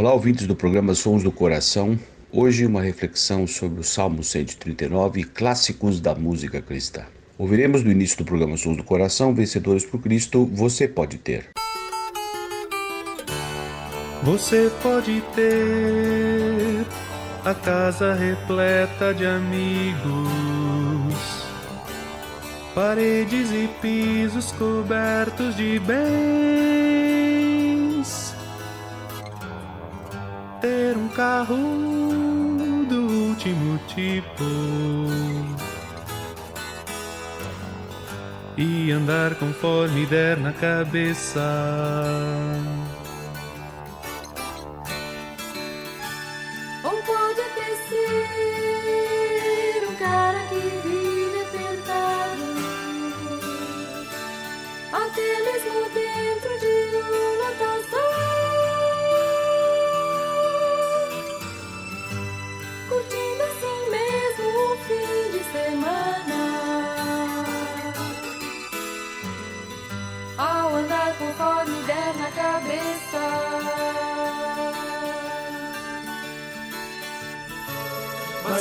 Olá, ouvintes do programa Sons do Coração. Hoje, uma reflexão sobre o Salmo 139 clássicos da música cristã. Ouviremos no início do programa Sons do Coração, Vencedores por Cristo, Você Pode Ter. Você pode ter a casa repleta de amigos, paredes e pisos cobertos de bens, ter um carro do último tipo e andar conforme der na cabeça.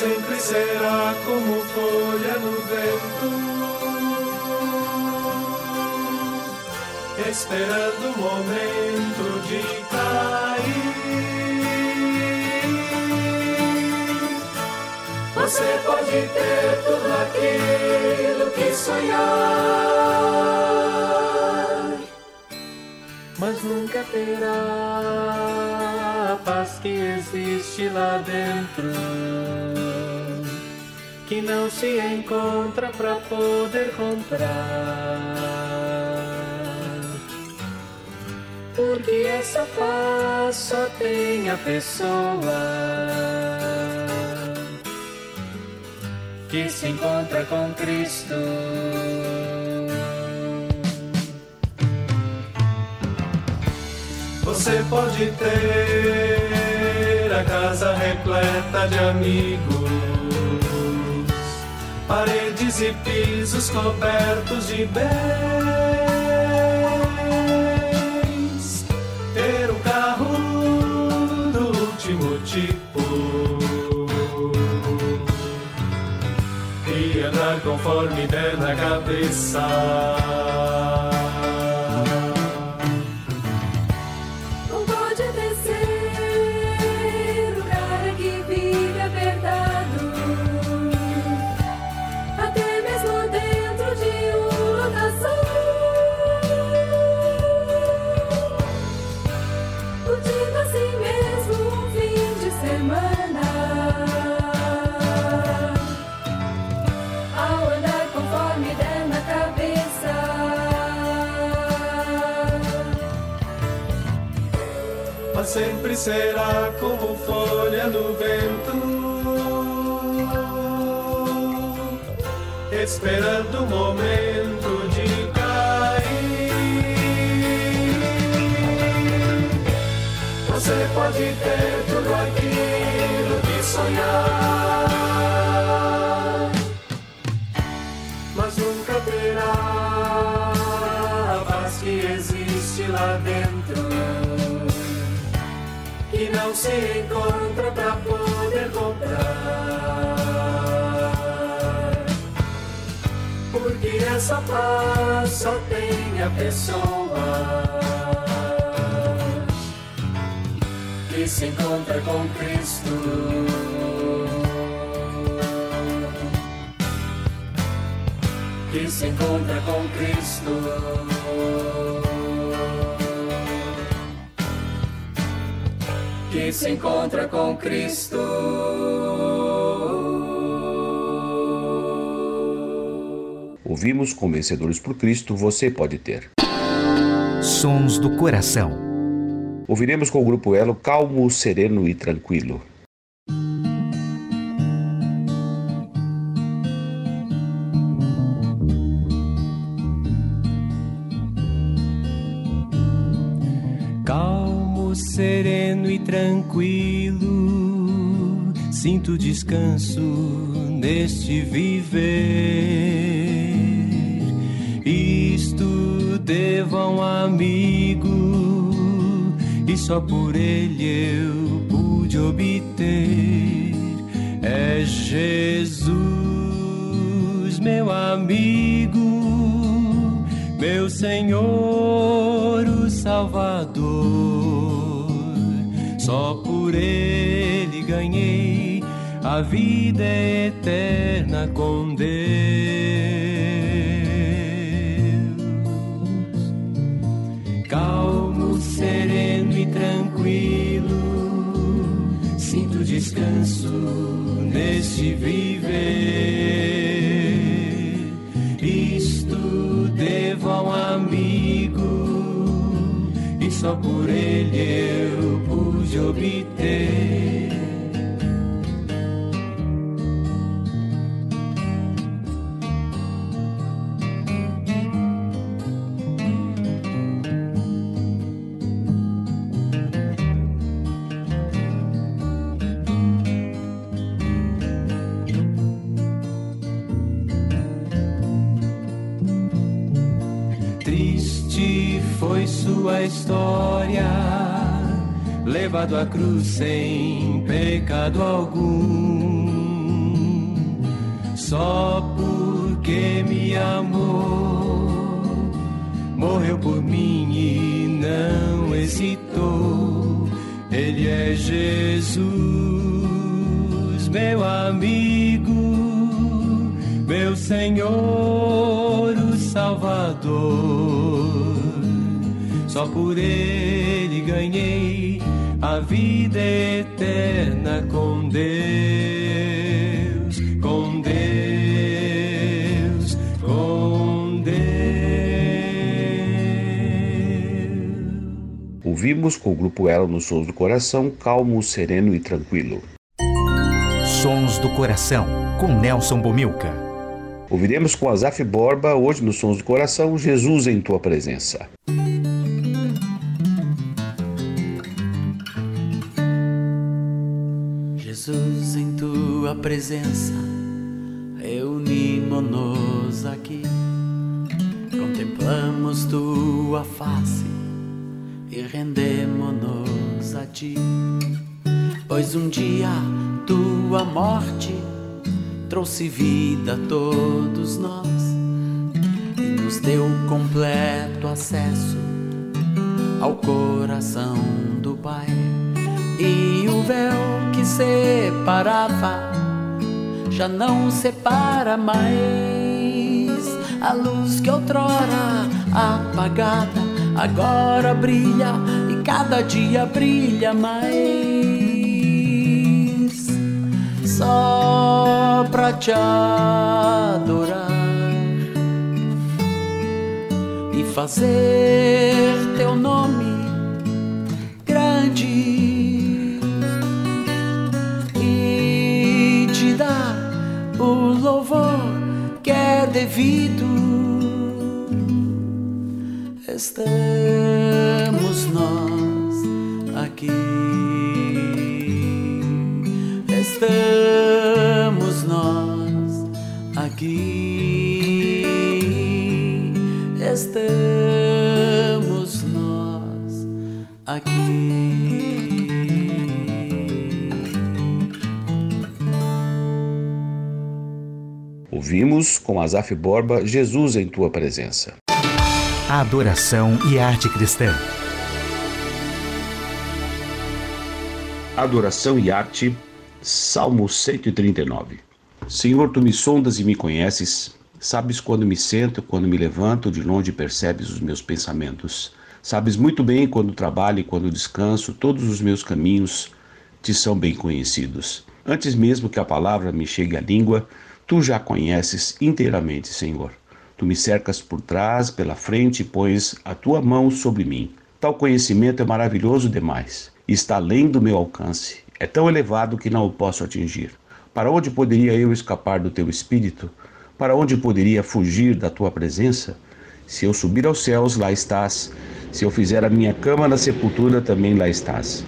Sempre será como folha no vento, esperando o momento de cair. Você pode ter tudo aquilo que sonhar, mas nunca terá a paz que existe lá dentro, que não se encontra para poder comprar. Porque essa paz só tem a pessoa que se encontra com Cristo. Você pode ter a casa repleta de amigos, paredes e pisos cobertos de bens, ter um carro do último tipo e andar conforme der na cabeça. Sempre será como folha no vento, esperando o momento de cair. Você pode ter que não se encontra para poder comprar. Porque essa paz só tem a pessoa que se encontra com Cristo. que se encontra com Cristo. Que se encontra com Cristo. Ouvimos com Vencedores por Cristo, você pode ter. Sons do coração. Ouviremos com o grupo Elo Calmo, Sereno e Tranquilo. Sinto descanso neste viver. Isto devo a um amigo, e só por ele eu pude obter. É Jesus, meu amigo, meu Senhor, o Salvador. Só por ele ganhei a vida eterna com Deus. Calmo, sereno e tranquilo, sinto descanso neste viver. Isto devo a um amigo, e só por ele eu pude obter. Sua história, levado à cruz sem pecado algum, só porque me amou, morreu por mim e não hesitou. Ele é Jesus, meu amigo, meu Senhor, o Salvador. Só por ele ganhei a vida eterna com Deus, com Deus, com Deus. Ouvimos com o grupo Elo nos Sons do Coração, Calmo, Sereno e Tranquilo. Sons do coração, com Nelson Bomilca. Ouviremos com Azaf Borba, hoje nos Sons do Coração, Jesus em Tua Presença. Tua presença, reunimos-nos aqui, contemplamos tua face e rendemos-nos a ti. Pois um dia tua morte trouxe vida a todos nós e nos deu completo acesso ao coração do Pai. E o véu que separava já não separa mais. A luz que outrora apagada agora brilha e cada dia brilha mais. Só pra te adorar e fazer teu nome o louvor que é devido. Estamos nós aqui. Estamos nós aqui. Estamos nós aqui. Ouvimos com Azaf Borba, Jesus em Tua Presença. Adoração e arte cristã. Adoração e arte, Salmo 139. Senhor, tu me sondas e me conheces. Sabes quando me sento, quando me levanto, de longe percebes os meus pensamentos. Sabes muito bem quando trabalho e quando descanso, todos os meus caminhos te são bem conhecidos. Antes mesmo que a palavra me chegue à língua, tu já conheces inteiramente, Senhor. Tu me cercas por trás, pela frente e pões a tua mão sobre mim. Tal conhecimento é maravilhoso demais. Está além do meu alcance. É tão elevado que não o posso atingir. Para onde poderia eu escapar do teu espírito? Para onde poderia fugir da tua presença? Se eu subir aos céus, lá estás. Se eu fizer a minha cama na sepultura, também lá estás.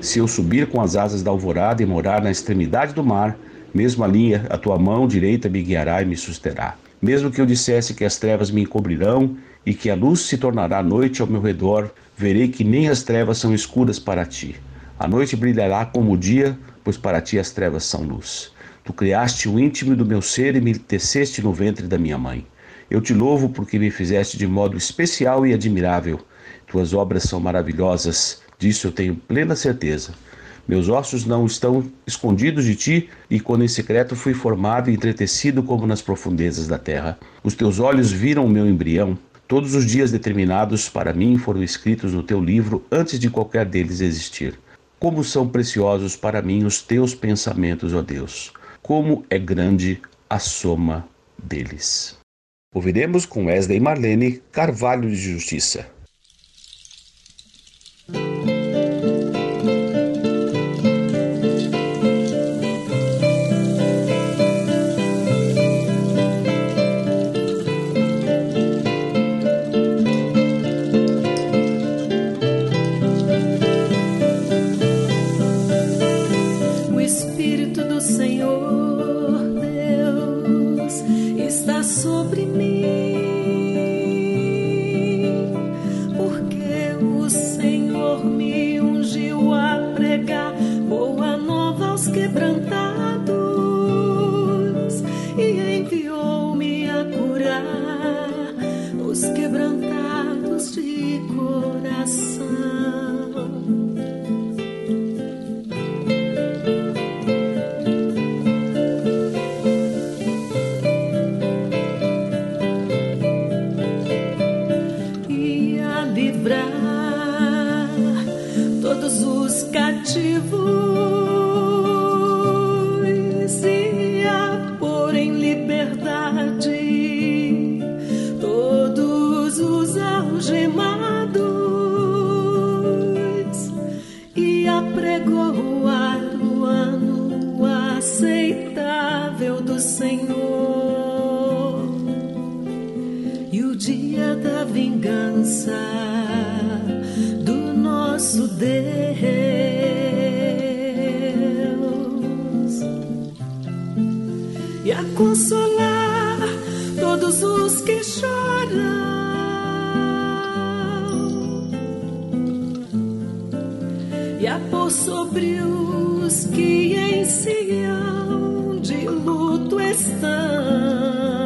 Se eu subir com as asas da alvorada e morar na extremidade do mar, mesmo ali a tua mão direita me guiará e me susterá. Mesmo que eu dissesse que as trevas me encobrirão e que a luz se tornará noite ao meu redor, verei que nem as trevas são escuras para ti. A noite brilhará como o dia, pois para ti as trevas são luz. Tu criaste o íntimo do meu ser e me teceste no ventre da minha mãe. Eu te louvo porque me fizeste de modo especial e admirável. Tuas obras são maravilhosas, disso eu tenho plena certeza. Meus ossos não estão escondidos de ti, e quando em secreto fui formado e entretecido como nas profundezas da terra. Os teus olhos viram o meu embrião. Todos os dias determinados para mim foram escritos no teu livro antes de qualquer deles existir. Como são preciosos para mim os teus pensamentos, ó Deus! Como é grande a soma deles. Ouviremos com Wesley Marlene Carvalho de Justiça. luz quebrando. dia da vingança do nosso Deus e a consolar todos os que choram e a pôr sobre os que em Sião de luto estão.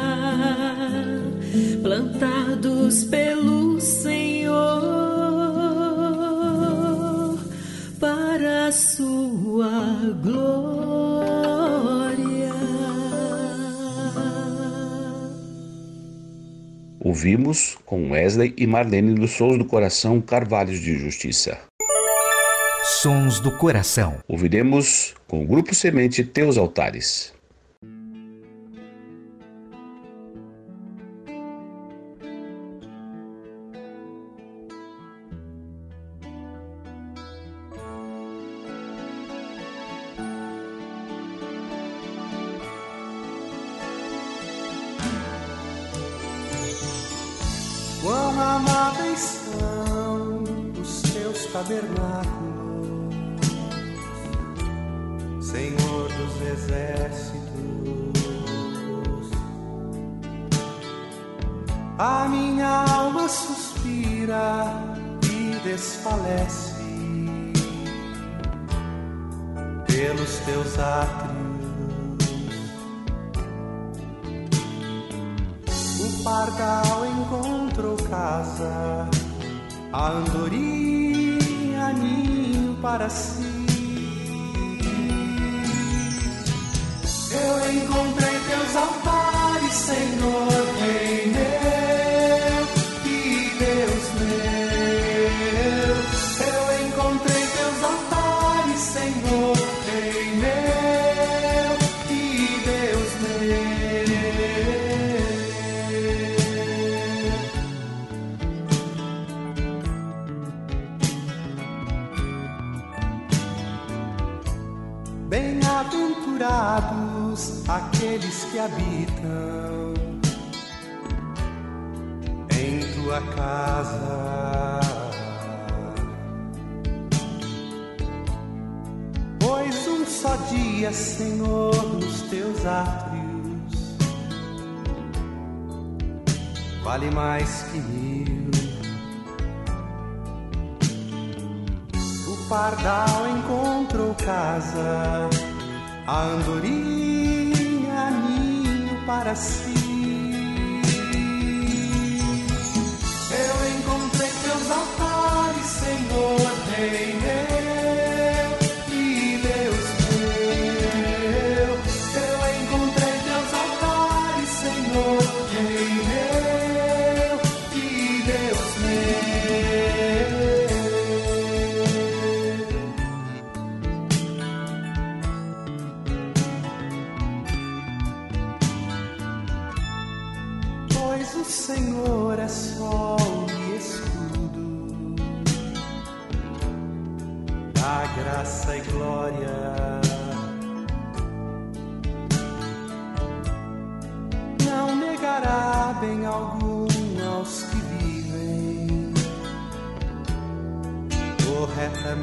para a sua glória. Ouvimos com Wesley e Marlene dos Sons do Coração Carvalhos de Justiça. Sons do Coração. Ouviremos com o Grupo Semente Teus Altares. A minha alma suspira e desfalece pelos teus átrios. O pardal encontrou casa, a andorinha ninho para si. Eu encontrei teus altares, Senhor, Rei Bem-aventurados aqueles que habitam em tua casa. Pois um só dia, Senhor, nos teus átrios vale mais que mil. O pardal encontrou casa, a andorinha ninho para si.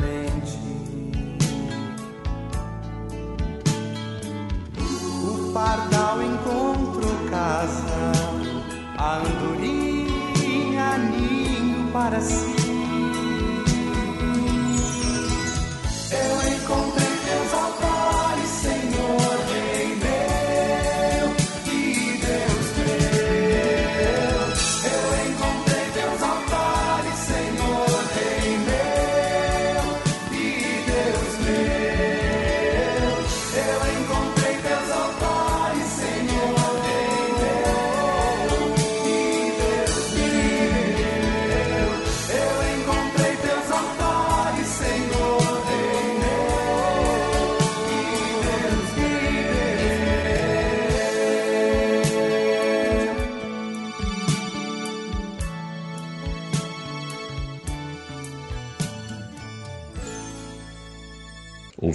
me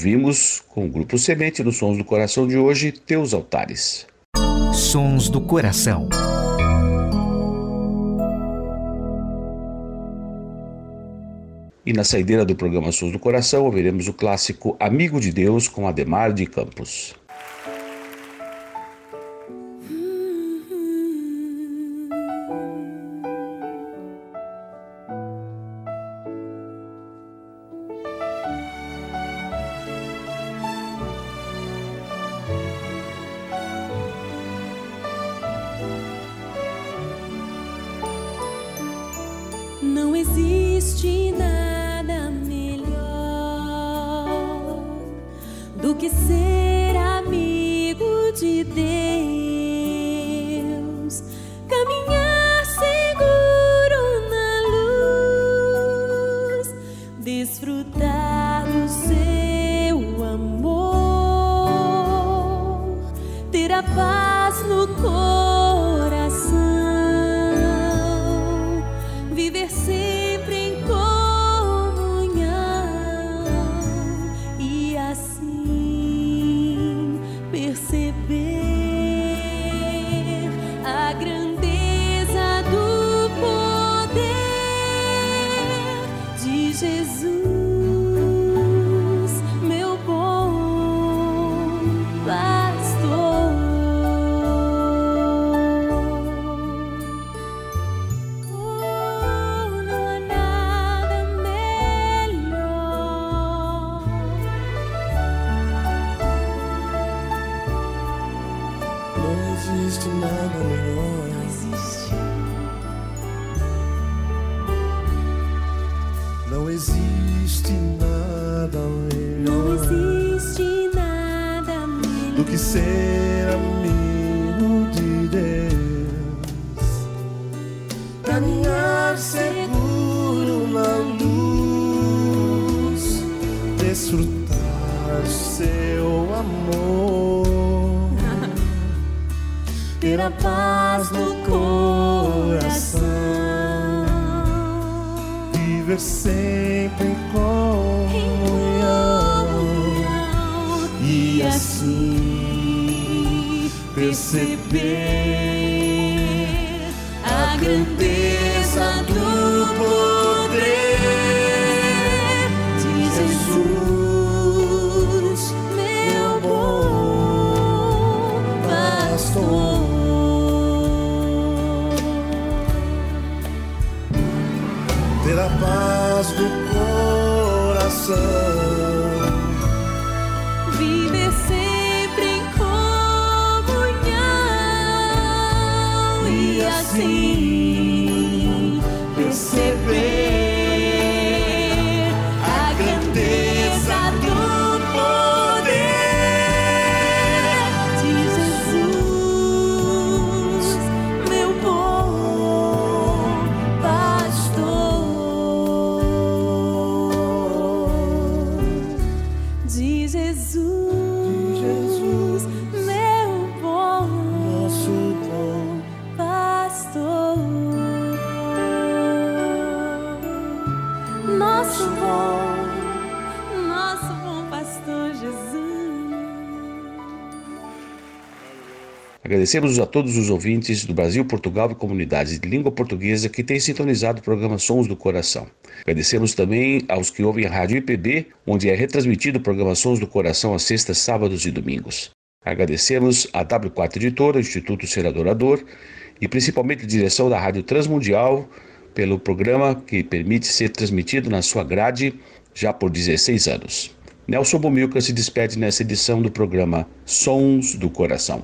Ouvimos com o grupo Semente dos Sons do Coração de hoje, Teus Altares. Sons do Coração. E na saideira do programa Sons do Coração, ouviremos o clássico Amigo de Deus com Ademar de Campos. Existe nada melhor. Não existe nada melhor do que ser amigo de Deus. Caminhar seguro na luz, desfrutar seu amor, ter a paz no coração. Viver sempre em comunhão e assim perceber a grandeza do poder De Jesus, Agradecemos a todos os ouvintes do Brasil, Portugal e comunidades de língua portuguesa que têm sintonizado o programa Sons do Coração. Agradecemos também aos que ouvem a Rádio IPB, onde é retransmitido o programa Sons do Coração às sextas, sábados e domingos. Agradecemos a W4 Editora, Instituto Ser Adorador e principalmente a direção da Rádio Transmundial pelo programa que permite ser transmitido na sua grade já por 16 anos. Nelson Bomilca se despede nessa edição do programa Sons do Coração.